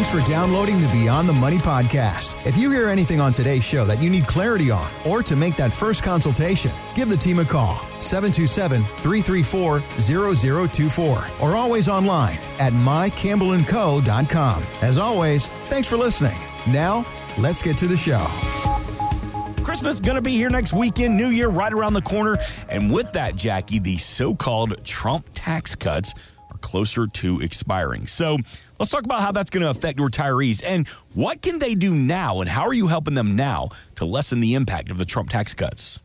Thanks for downloading the Beyond the Money podcast. If you hear anything on today's show that you need clarity on or to make that first consultation, give the team a call 727 334 0024 or always online at mycampbellandco.com. As always, thanks for listening. Now, let's get to the show. Christmas going to be here next weekend, New Year right around the corner. And with that, Jackie, the so called Trump tax cuts are closer to expiring. So let's talk about how that's going to affect retirees and what can they do now and how are you helping them now to lessen the impact of the Trump tax cuts?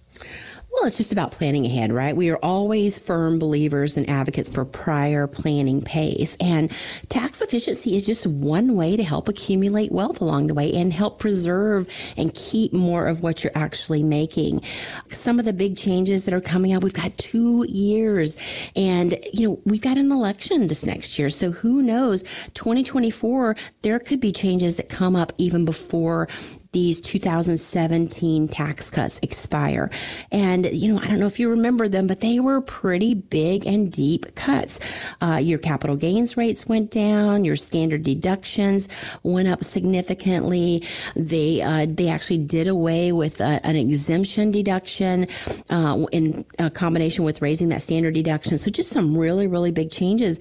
Well, it's just about planning ahead, right? We are always firm believers and advocates for prior planning pace. And tax efficiency is just one way to help accumulate wealth along the way and help preserve and keep more of what you're actually making. Some of the big changes that are coming up, we've got two years and, you know, we've got an election this next year. So who knows? 2024, there could be changes that come up even before these 2017 tax cuts expire. And, you know, I don't know if you remember them, but they were pretty big and deep cuts. Uh, your capital gains rates went down, your standard deductions went up significantly. They, uh, they actually did away with uh, an exemption deduction uh, in combination with raising that standard deduction. So just some really, really big changes.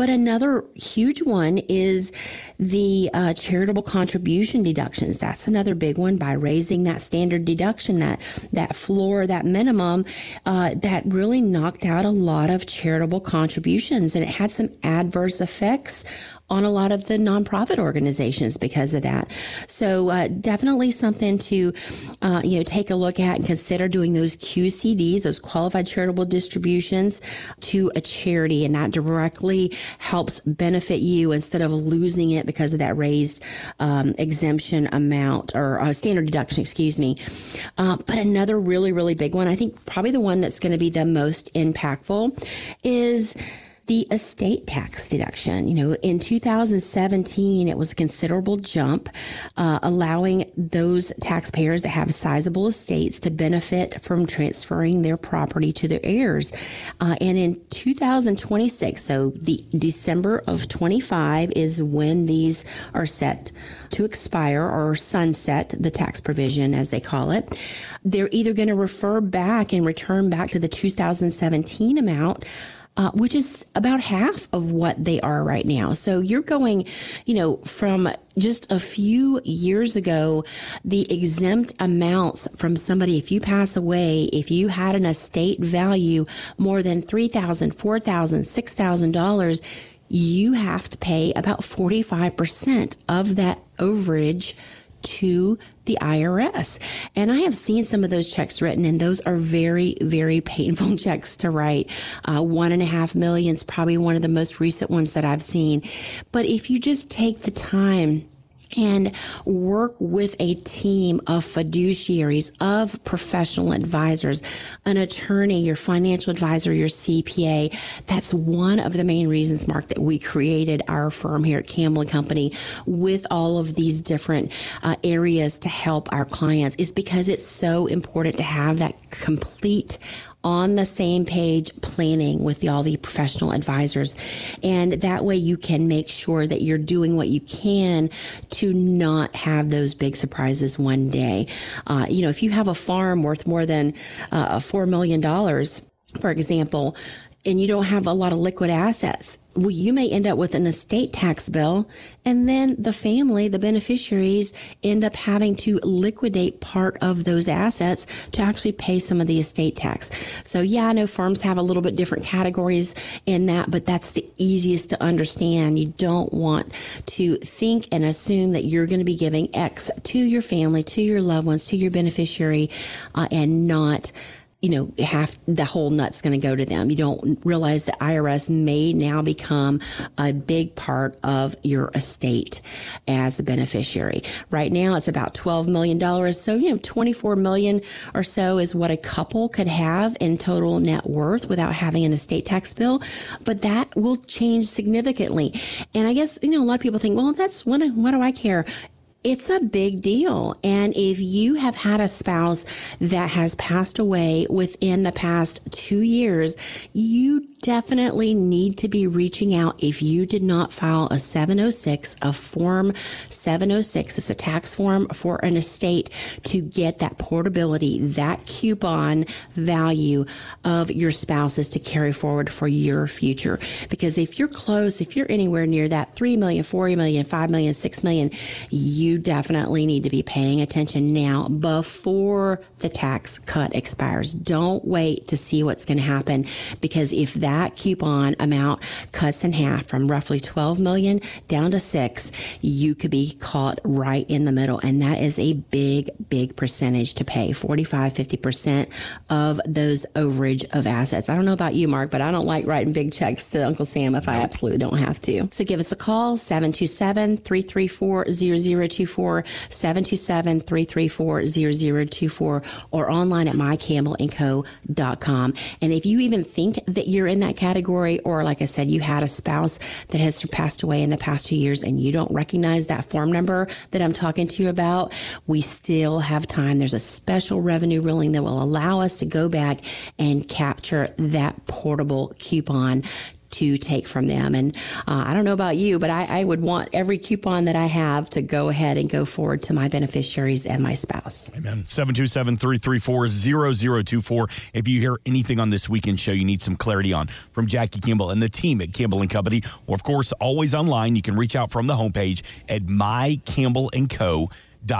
But another huge one is the uh, charitable contribution deductions. That's another big one by raising that standard deduction, that that floor, that minimum, uh, that really knocked out a lot of charitable contributions, and it had some adverse effects on a lot of the nonprofit organizations because of that. So uh, definitely something to uh, you know take a look at and consider doing those QCDs, those qualified charitable distributions, to a charity, and that directly helps benefit you instead of losing it because of that raised um, exemption amount or uh, standard deduction. Excuse me. Uh, but another really really big one, I think probably the one that's going to be the most impactful is the estate tax deduction. You know, in 2017, it was a considerable jump, uh, allowing those taxpayers that have sizable estates to benefit from transferring their property to their heirs. Uh, and in 2026, so the December of 25 is when these are set to expire or sunset the tax provision, as they call it. They're either going to refer back and return back to the 2017 amount uh, which is about half of what they are right now. So you're going, you know, from just a few years ago, the exempt amounts from somebody, if you pass away, if you had an estate value more than $3,000, $4,000, $6,000, you have to pay about 45% of that overage to the IRS. And I have seen some of those checks written, and those are very, very painful checks to write. Uh, one and a half million is probably one of the most recent ones that I've seen. But if you just take the time, and work with a team of fiduciaries, of professional advisors, an attorney, your financial advisor, your CPA. That's one of the main reasons, Mark, that we created our firm here at Campbell Company with all of these different uh, areas to help our clients is because it's so important to have that complete on the same page planning with the, all the professional advisors. And that way you can make sure that you're doing what you can to not have those big surprises one day. Uh, you know, if you have a farm worth more than uh, $4 million, for example, and you don't have a lot of liquid assets, well, you may end up with an estate tax bill, and then the family, the beneficiaries, end up having to liquidate part of those assets to actually pay some of the estate tax. So, yeah, I know firms have a little bit different categories in that, but that's the easiest to understand. You don't want to think and assume that you're going to be giving X to your family, to your loved ones, to your beneficiary, uh, and not you know, half the whole nut's going to go to them. You don't realize that IRS may now become a big part of your estate as a beneficiary. Right now, it's about $12 million. So, you know, 24 million or so is what a couple could have in total net worth without having an estate tax bill. But that will change significantly. And I guess, you know, a lot of people think, well, that's what, what do I care? It's a big deal. And if you have had a spouse that has passed away within the past two years, you definitely need to be reaching out if you did not file a 706, a form 706. It's a tax form for an estate to get that portability, that coupon value of your spouses to carry forward for your future. Because if you're close, if you're anywhere near that 3 million, 4 million, 5 million, 6 million, you definitely need to be paying attention now before the tax cut expires. Don't wait to see what's going to happen because if that coupon amount cuts in half from roughly 12 million down to six, you could be caught right in the middle. And that is a big, big percentage to pay 45, 50% of those overage of assets. I don't know about you, Mark, but I don't like writing big checks to Uncle Sam if I absolutely don't have to. So give us a call, 727 334 0024, 727 334 0024, or online at mycampbellandco.com. And if you even think that you're in that category, or like I said, you had a spouse that has passed away in the past two years and you don't recognize that form number that I'm talking to you about, we still have time. There's a special revenue ruling that will allow us to go back and capture that portable coupon to take from them. And uh, I don't know about you, but I, I, would want every coupon that I have to go ahead and go forward to my beneficiaries and my spouse. Amen. 727 334 0024. If you hear anything on this weekend show you need some clarity on from Jackie Campbell and the team at Campbell and Company, or of course, always online, you can reach out from the homepage at mycampbellandco.com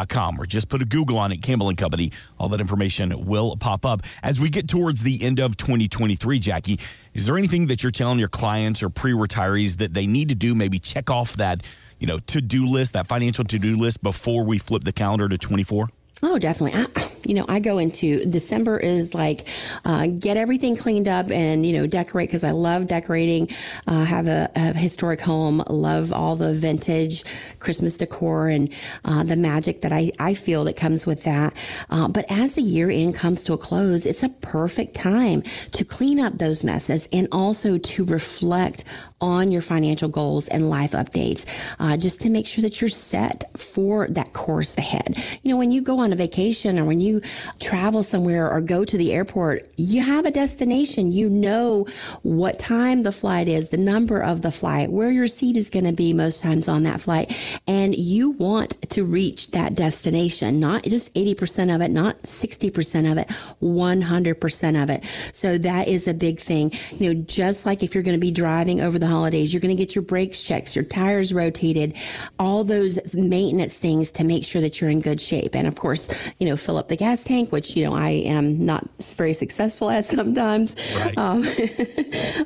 com or just put a Google on it, Campbell and Company. All that information will pop up. As we get towards the end of 2023, Jackie, is there anything that you're telling your clients or pre retirees that they need to do? Maybe check off that, you know, to do list, that financial to do list before we flip the calendar to 24? Oh, definitely. I, you know, I go into December is like uh, get everything cleaned up and you know decorate because I love decorating. Uh, have a, a, historic home. Love all the vintage Christmas decor and uh, the magic that I I feel that comes with that. Uh, but as the year end comes to a close, it's a perfect time to clean up those messes and also to reflect on your financial goals and life updates, uh, just to make sure that you're set for that course ahead. You know, when you go on a vacation or when you travel somewhere or go to the airport, you have a destination. You know what time the flight is, the number of the flight, where your seat is going to be most times on that flight. And you want to reach that destination, not just 80% of it, not 60% of it, 100% of it. So that is a big thing. You know, just like if you're going to be driving over the holidays, you're going to get your brakes checked, your tires rotated, all those maintenance things to make sure that you're in good shape. And of course, you know, fill up the gas tank, which, you know, I am not very successful at sometimes. Right. Um,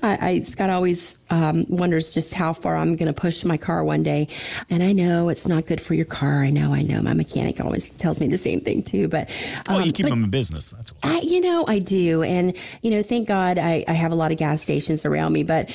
I, I, Scott always um, wonders just how far I'm going to push my car one day. And I know it's not good for your car. I know, I know. My mechanic always tells me the same thing too. But, um, well, you keep them in business. That's why. I, you know, I do. And, you know, thank God I, I have a lot of gas stations around me. But,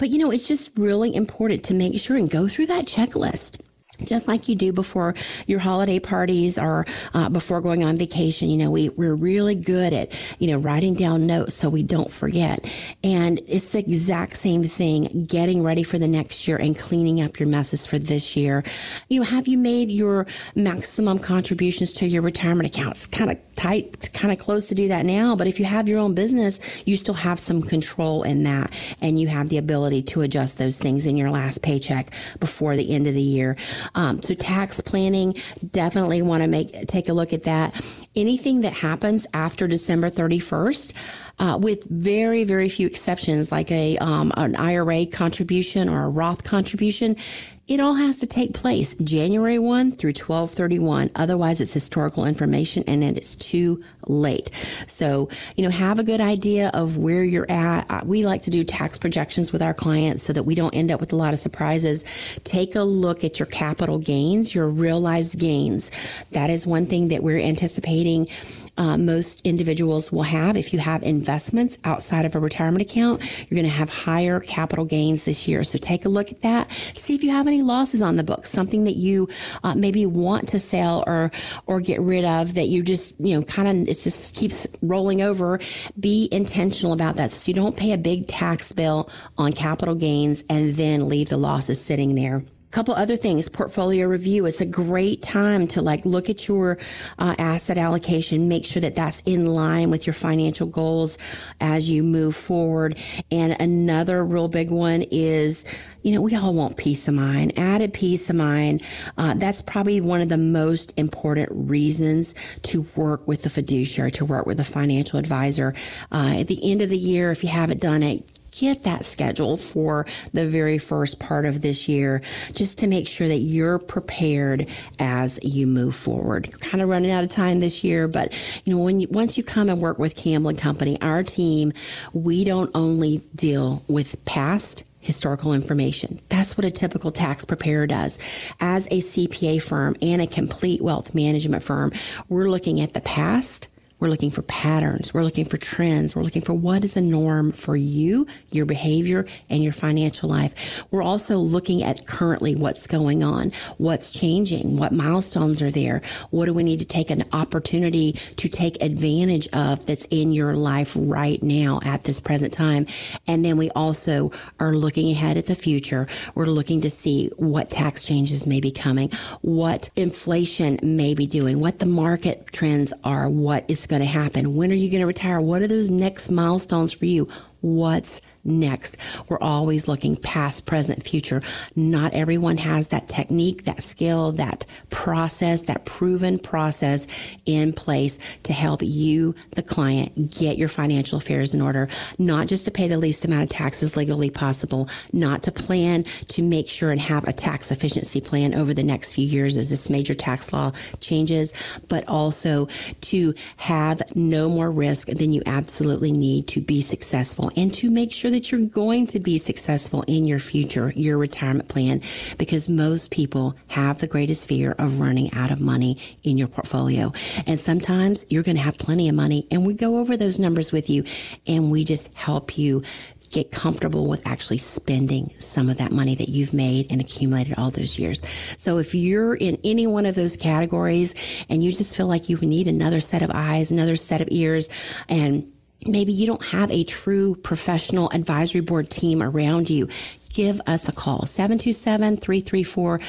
but, you know, it's just really important to make sure and go through that checklist just like you do before your holiday parties or uh, before going on vacation you know we, we're really good at you know writing down notes so we don't forget. And it's the exact same thing getting ready for the next year and cleaning up your messes for this year. You know have you made your maximum contributions to your retirement accounts? Kind of tight kind of close to do that now but if you have your own business you still have some control in that and you have the ability to adjust those things in your last paycheck before the end of the year um, so tax planning, definitely want to make take a look at that. Anything that happens after December 31st, uh, with very very few exceptions, like a um, an IRA contribution or a Roth contribution, it all has to take place January 1 through 1231. Otherwise, it's historical information and it is too late. So, you know, have a good idea of where you're at. Uh, we like to do tax projections with our clients so that we don't end up with a lot of surprises. Take a look at your capital gains, your realized gains. That is one thing that we're anticipating uh, most individuals will have. If you have investments outside of a retirement account, you're going to have higher capital gains this year. So take a look at that. See if you have any losses on the books, something that you uh, maybe want to sell or or get rid of that you just you know kind of it just keeps rolling over. Be intentional about that so you don't pay a big tax bill on capital gains and then leave the losses sitting there couple other things. Portfolio review. It's a great time to like look at your uh, asset allocation. Make sure that that's in line with your financial goals as you move forward. And another real big one is you know we all want peace of mind added peace of mind. Uh, that's probably one of the most important reasons to work with the fiduciary to work with a financial advisor. Uh, at the end of the year if you haven't done it get that schedule for the very first part of this year just to make sure that you're prepared as you move forward. You're kind of running out of time this year, but you know, when you, once you come and work with Campbell and Company, our team, we don't only deal with past historical information. That's what a typical tax preparer does. As a CPA firm and a complete wealth management firm, we're looking at the past we're looking for patterns. We're looking for trends. We're looking for what is a norm for you, your behavior, and your financial life. We're also looking at currently what's going on, what's changing, what milestones are there, what do we need to take an opportunity to take advantage of that's in your life right now at this present time. And then we also are looking ahead at the future. We're looking to see what tax changes may be coming, what inflation may be doing, what the market trends are, what is going to happen? When are you going to retire? What are those next milestones for you? What's next. We're always looking past, present, future. Not everyone has that technique, that skill, that process, that proven process in place to help you, the client, get your financial affairs in order, not just to pay the least amount of taxes legally possible, not to plan to make sure and have a tax efficiency plan over the next few years as this major tax law changes, but also to have no more risk than you absolutely need to be successful and to make sure that you're going to be successful in your future, your retirement plan, because most people have the greatest fear of running out of money in your portfolio. And sometimes you're going to have plenty of money and we go over those numbers with you and we just help you get comfortable with actually spending some of that money that you've made and accumulated all those years. So if you're in any one of those categories and you just feel like you need another set of eyes, another set of ears, and maybe you don't have a true professional advisory board team around you give us a call. 727-334-0024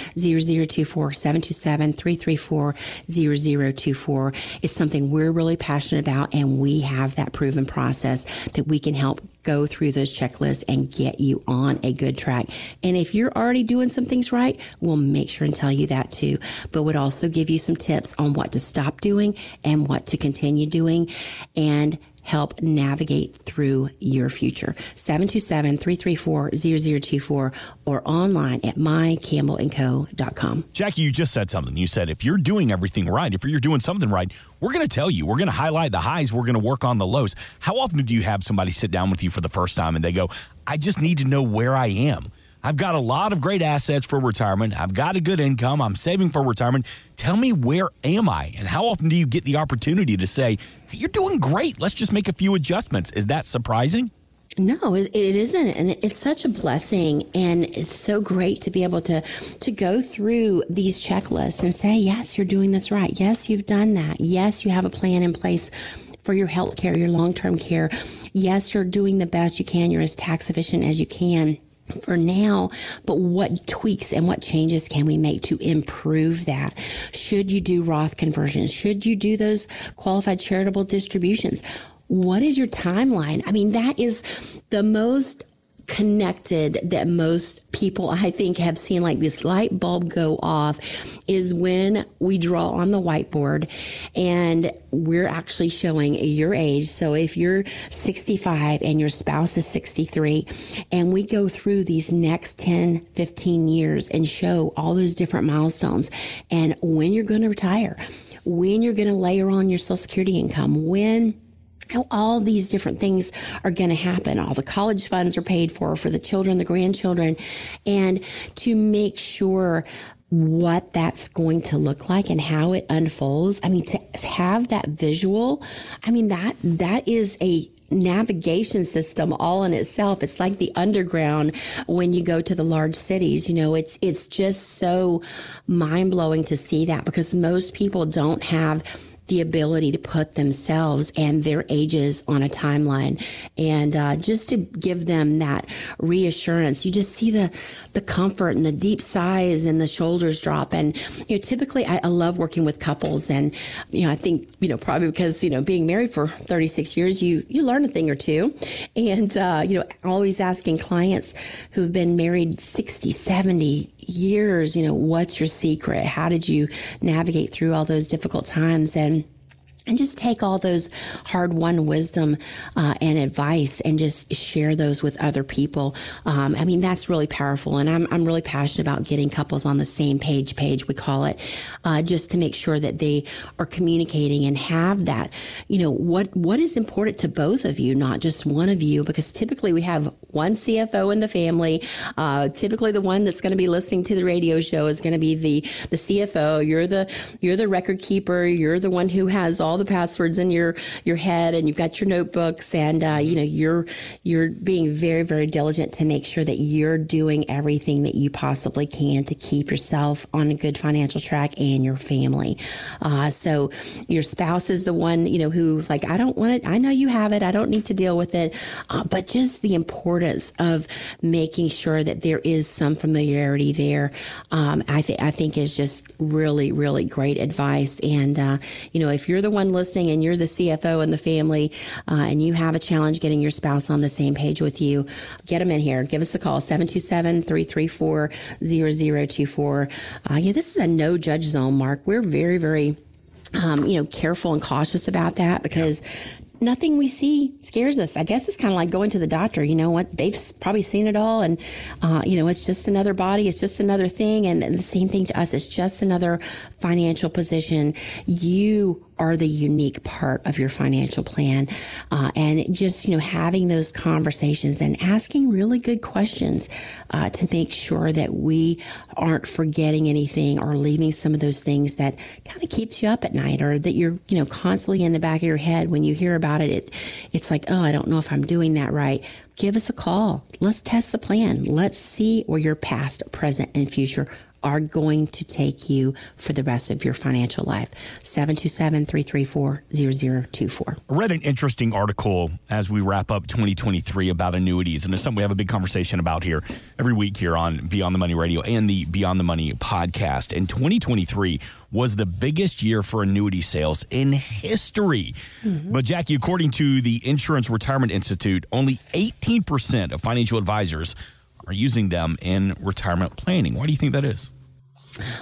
727-334-0024 it's something we're really passionate about and we have that proven process that we can help go through those checklists and get you on a good track. And if you're already doing some things right we'll make sure and tell you that too. But would also give you some tips on what to stop doing and what to continue doing. And help navigate through your future. 727-334-0024 or online at mycampbellandco.com. Jackie, you just said something. You said if you're doing everything right, if you're doing something right, we're going to tell you. We're going to highlight the highs. We're going to work on the lows. How often do you have somebody sit down with you for the first time and they go, I just need to know where I am? I've got a lot of great assets for retirement. I've got a good income. I'm saving for retirement. Tell me where am I? And how often do you get the opportunity to say, you're doing great. Let's just make a few adjustments. Is that surprising? No, it, it isn't, and it's such a blessing, and it's so great to be able to to go through these checklists and say, yes, you're doing this right. Yes, you've done that. Yes, you have a plan in place for your health care, your long term care. Yes, you're doing the best you can. You're as tax efficient as you can for now, but what tweaks and what changes can we make to improve that? Should you do Roth conversions? Should you do those qualified charitable distributions? What is your timeline? I mean, that is the most connected that most people I think have seen like this light bulb go off is when we draw on the whiteboard and we're actually showing your age. So if you're 65 and your spouse is 63 and we go through these next 10, 15 years and show all those different milestones and when you're going to retire, when you're going to layer on your social security income, when all these different things are going to happen. All the college funds are paid for, for the children, the grandchildren, and to make sure what that's going to look like and how it unfolds. I mean, to have that visual, I mean, that, that is a navigation system all in itself. It's like the underground when you go to the large cities. You know, it's, it's just so mind blowing to see that because most people don't have the ability to put themselves and their ages on a timeline. And uh, just to give them that reassurance, you just see the, the comfort and the deep sighs and the shoulders drop. And, you know, typically I, I love working with couples. And, you know, I think, you know, probably because, you know, being married for 36 years, you, you learn a thing or two. And, uh, you know, always asking clients who've been married 60, 70 years, you know, what's your secret? How did you navigate through all those difficult times? And and just take all those hard won wisdom uh, and advice and just share those with other people. Um, I mean, that's really powerful. And I'm, I'm really passionate about getting couples on the same page, page we call it, uh, just to make sure that they are communicating and have that, you know, what, what is important to both of you, not just one of you, because typically we have one CFO in the family. Uh, typically the one that's going to be listening to the radio show is going to be the, the CFO. You're the, you're the record keeper. You're the one who has all all the passwords in your your head and you've got your notebooks and uh, you know you're you're being very very diligent to make sure that you're doing everything that you possibly can to keep yourself on a good financial track and your family. Uh, so your spouse is the one you know who's like I don't want it. I know you have it. I don't need to deal with it. Uh, but just the importance of making sure that there is some familiarity there. Um, I think I think is just really really great advice. And uh, you know if you're the one one listening and you're the CFO in the family uh, and you have a challenge getting your spouse on the same page with you, get them in here. Give us a call, 727-334-0024. Uh, yeah, this is a no judge zone, Mark. We're very, very um, you know, careful and cautious about that because nothing we see scares us. I guess it's kind of like going to the doctor. You know what? They've probably seen it all, and uh, you know it's just another body. It's just another thing, and the same thing to us. It's just another financial position. You are the unique part of your financial plan. Uh, and just, you know, having those conversations and asking really good questions uh, to make sure that we aren't forgetting anything or leaving some of those things that kind of keeps you up at night or that you're, you know, constantly in the back of your head when you hear about it. it it's like, oh, I don't know if I'm doing that right. Give us a call. Let's test the plan. Let's see where your past, present, and future are going to take you for the rest of your financial life. 727 334 0024. I read an interesting article as we wrap up 2023 about annuities, and it's something we have a big conversation about here every week here on Beyond the Money Radio and the Beyond the Money podcast. And 2023 was the biggest year for annuity sales in history. Mm-hmm. But, Jackie, according to the Insured Retirement Institute, only 18% of financial advisors are using them in retirement planning. Why do you think that is?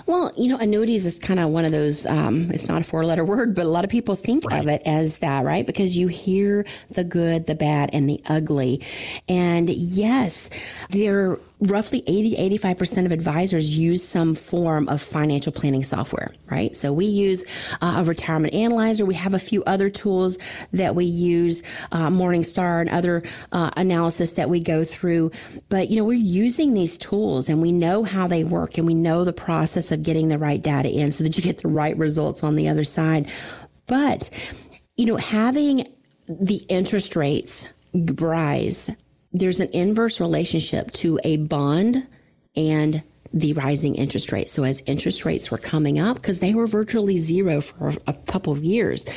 Well, you know, annuities is kind of one of those, um, it's not a four letter word, but a lot of people think right. of it as that, right? Because you hear the good, the bad, and the ugly. And yes, there roughly 80 85% of advisors use some form of financial planning software, right? So we use uh, a retirement analyzer. We have a few other tools that we use, uh, Morningstar and other uh, analysis that we go through. But, you know, we're using these tools and we know how they work and we know the process of getting the right data in so that you get the right results on the other side. But, you know, having the interest rates rise there's an inverse relationship to a bond and the rising interest rates. So as interest rates were coming up, because they were virtually zero for a couple of years,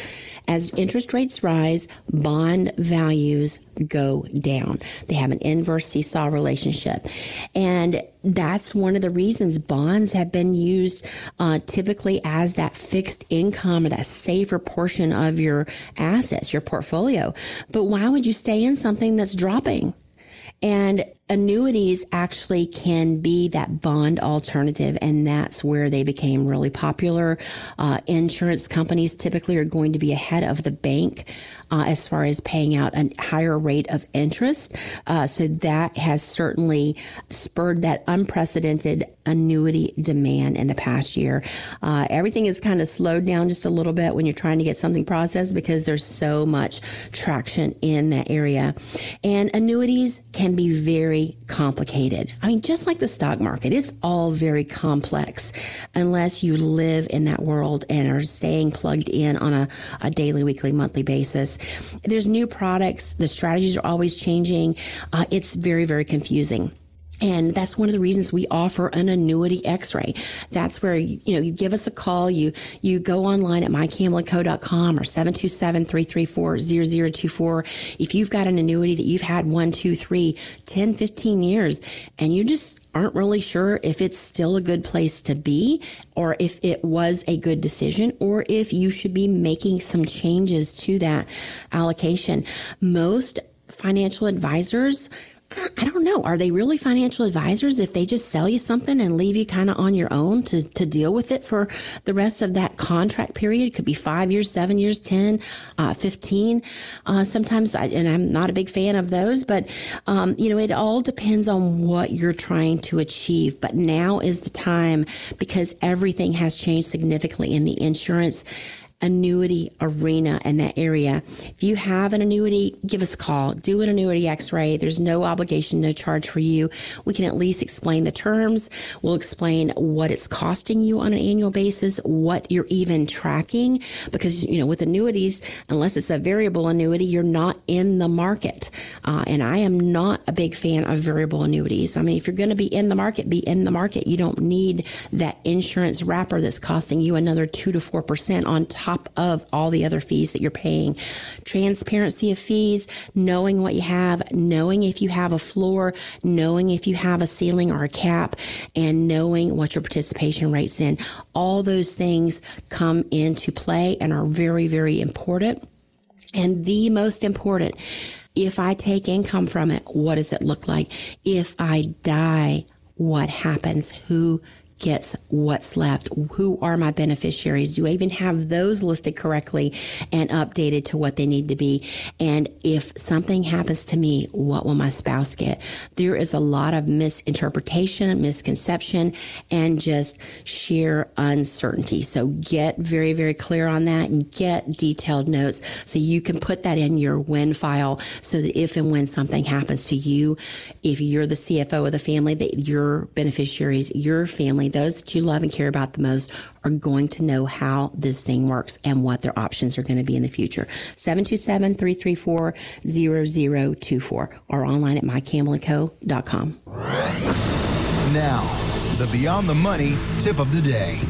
as interest rates rise, bond values go down. They have an inverse seesaw relationship. And that's one of the reasons bonds have been used uh, typically as that fixed income or that safer portion of your assets, your portfolio. But why would you stay in something that's dropping? And annuities actually can be that bond alternative, and that's where they became really popular. Uh, insurance companies typically are going to be ahead of the bank uh, as far as paying out a higher rate of interest. Uh, so that has certainly spurred that unprecedented annuity demand in the past year. Uh, everything is kind of slowed down just a little bit when you're trying to get something processed because there's so much traction in that area. And annuities can be very complicated. I mean, just like the stock market, it's all very complex unless you live in that world and are staying plugged in on a, a daily, weekly, monthly basis. There's new products. The strategies are always changing. Uh, it's very, very confusing. And that's one of the reasons we offer an annuity x-ray. That's where, you, you know, you give us a call, you, you go online at mycampbellandco.com or 727-334-0024. If you've got an annuity that you've had one, two, three, 10, 15 years, and you just aren't really sure if it's still a good place to be or if it was a good decision or if you should be making some changes to that allocation. Most financial advisors I don't know. Are they really financial advisors if they just sell you something and leave you kind of on your own to, to deal with it for the rest of that contract period? It could be five years, seven years, 10, uh, 15. Uh, sometimes, I, and I'm not a big fan of those, but, um, you know, it all depends on what you're trying to achieve. But now is the time because everything has changed significantly in the insurance annuity arena in that area. If you have an annuity, give us a call. Do an annuity x-ray. There's no obligation, no charge for you. We can at least explain the terms. We'll explain what it's costing you on an annual basis, what you're even tracking because, you know, with annuities, unless it's a variable annuity, you're not in the market. Uh, and I am not a big fan of variable annuities. I mean, if you're going to be in the market, be in the market. You don't need that insurance wrapper that's costing you another two to 4% on top top of all the other fees that you're paying. Transparency of fees, knowing what you have, knowing if you have a floor, knowing if you have a ceiling or a cap, and knowing what your participation rate's in. All those things come into play and are very, very important. And the most important, if I take income from it, what does it look like? If I die, what happens? Who gets what's left. Who are my beneficiaries? Do I even have those listed correctly and updated to what they need to be? And if something happens to me, what will my spouse get? There is a lot of misinterpretation, misconception, and just sheer uncertainty. So get very, very clear on that and get detailed notes so you can put that in your win file so that if and when something happens to you, if you're the CFO of the family, that your beneficiaries, your family family, those that you love and care about the most, are going to know how this thing works and what their options are going to be in the future. 727 334 0024 or online at mycampbellandco.com. Now, the Beyond the Money tip of the day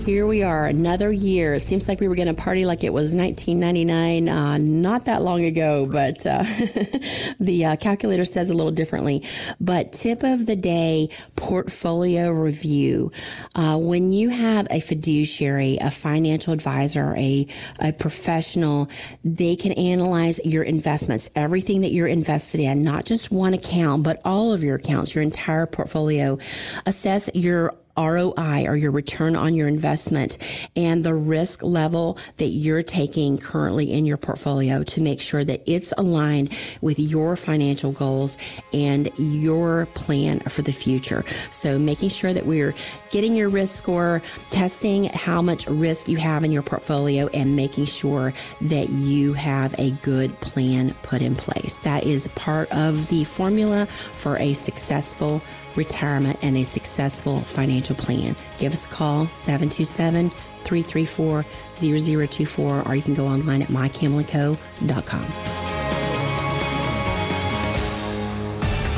here we are, another year. It seems like we were going to party like it was 1999, uh, not that long ago, but uh, the uh, calculator says a little differently. But tip of the day portfolio review. Uh, when you have a fiduciary, a financial advisor, a, a professional, they can analyze your investments, everything that you're invested in, not just one account, but all of your accounts, your entire portfolio. Assess your ROI or your return on your investment and the risk level that you're taking currently in your portfolio to make sure that it's aligned with your financial goals and your plan for the future. So making sure that we're getting your risk score, testing how much risk you have in your portfolio and making sure that you have a good plan put in place. That is part of the formula for a successful retirement, and a successful financial plan. Give us a call, 727 334 0024, or you can go online at mycampbellandco.com.